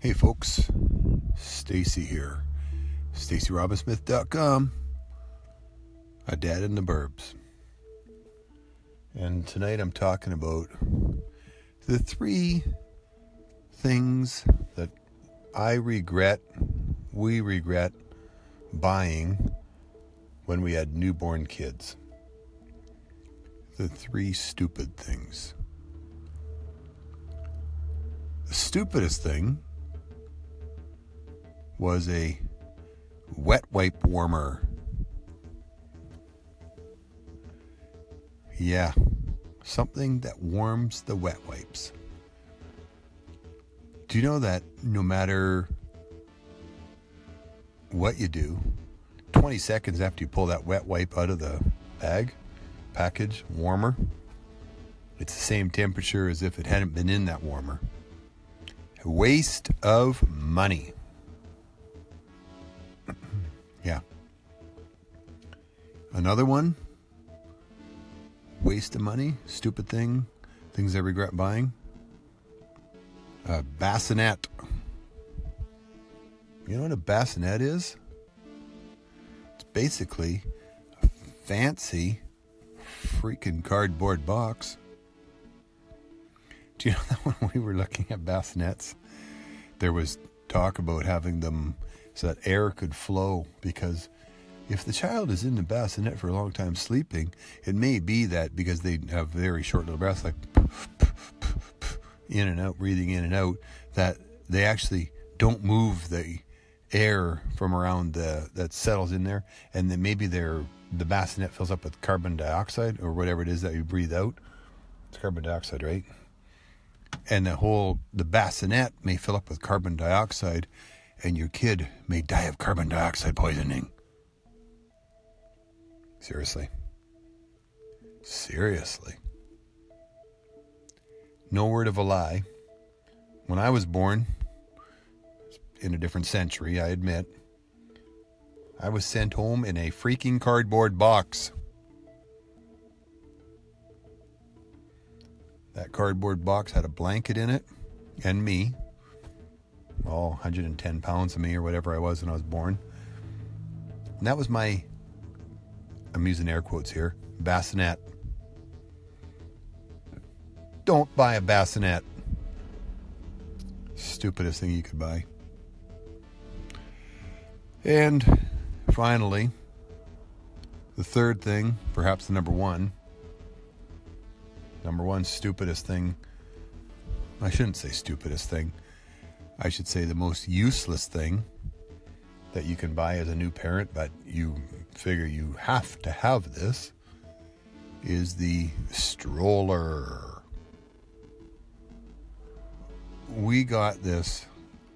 Hey folks, Stacy here. StacyRobinsmith.com. A dad in the burbs. And tonight I'm talking about the three things that I regret, we regret buying when we had newborn kids. The three stupid things. The stupidest thing was a wet wipe warmer. Yeah, something that warms the wet wipes. Do you know that no matter what you do, 20 seconds after you pull that wet wipe out of the bag, package, warmer, it's the same temperature as if it hadn't been in that warmer. Waste of money. Yeah. Another one. Waste of money. Stupid thing. Things I regret buying. A bassinet. You know what a bassinet is? It's basically a fancy freaking cardboard box. Do you know that when we were looking at bassinets, there was talk about having them so that air could flow because if the child is in the bassinet for a long time sleeping, it may be that because they have very short little breaths, like in and out, breathing in and out, that they actually don't move the air from around the that settles in there, and then maybe their the bassinet fills up with carbon dioxide or whatever it is that you breathe out. It's carbon dioxide, right? And the whole the bassinet may fill up with carbon dioxide, and your kid may die of carbon dioxide poisoning. Seriously. Seriously. No word of a lie. When I was born, in a different century, I admit, I was sent home in a freaking cardboard box. That cardboard box had a blanket in it and me. Oh, 110 pounds of me or whatever I was when I was born. And that was my, I'm using air quotes here, bassinet. Don't buy a bassinet. Stupidest thing you could buy. And finally, the third thing, perhaps the number one, number one stupidest thing. I shouldn't say stupidest thing. I should say the most useless thing that you can buy as a new parent, but you figure you have to have this, is the stroller. We got this.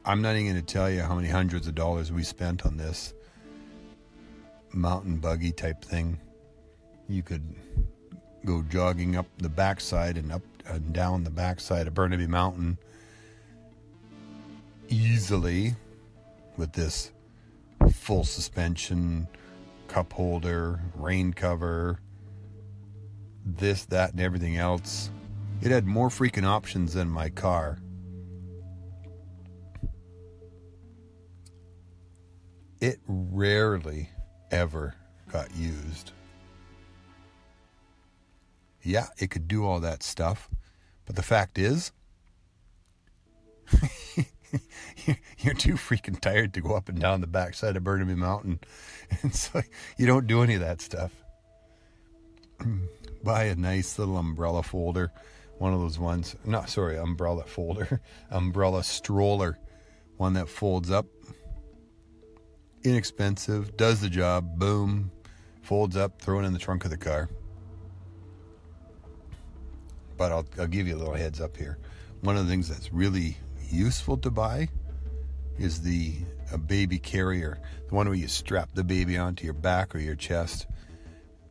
I'm not even going to tell you how many hundreds of dollars we spent on this mountain buggy type thing. You could go jogging up the backside and up and down the backside of Burnaby Mountain easily with this full suspension, cup holder, rain cover, this, that, and everything else. It had more freaking options than my car. It rarely ever got used. Yeah, it could do all that stuff, but the fact is, you're too freaking tired to go up and down the backside of Burnaby Mountain, and so you don't do any of that stuff. Buy a nice little umbrella folder, one of those ones. No, sorry, umbrella folder, umbrella stroller, one that folds up. Inexpensive, does the job. Boom, folds up, throw it in the trunk of the car. But I'll, I'll give you a little heads up here. One of the things that's really useful to buy is the a baby carrier, the one where you strap the baby onto your back or your chest.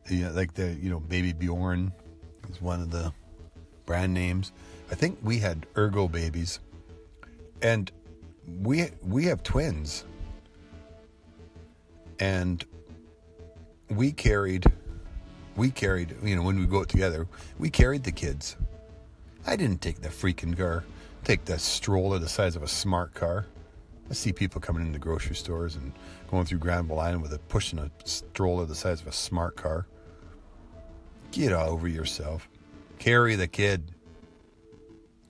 You uh, know, like the you know baby Bjorn is one of the brand names. I think we had Ergo babies, and we we have twins, and we carried we carried you know when we go together we carried the kids. I didn't take the freaking car take the stroller the size of a smart car. I see people coming into grocery stores and going through Granville Island with a pushing a stroller the size of a smart car. Get over yourself. Carry the kid.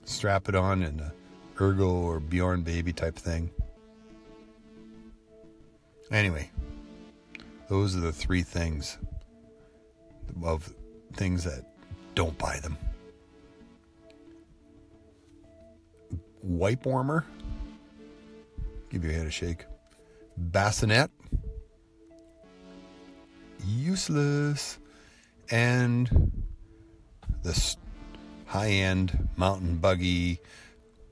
Strap it on in a Ergo or Bjorn baby type thing. Anyway, those are the three things of things that don't buy them. Wipe warmer, give your head a shake. Bassinet, useless. And this high end mountain buggy,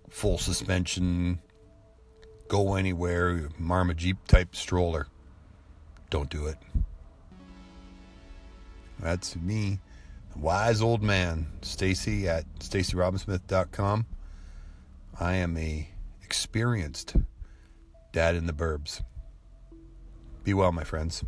full suspension, go anywhere, Marma Jeep type stroller. Don't do it. That's me, the wise old man, Stacy at stacyrobinsmith.com. I am a experienced dad in the burbs. Be well, my friends.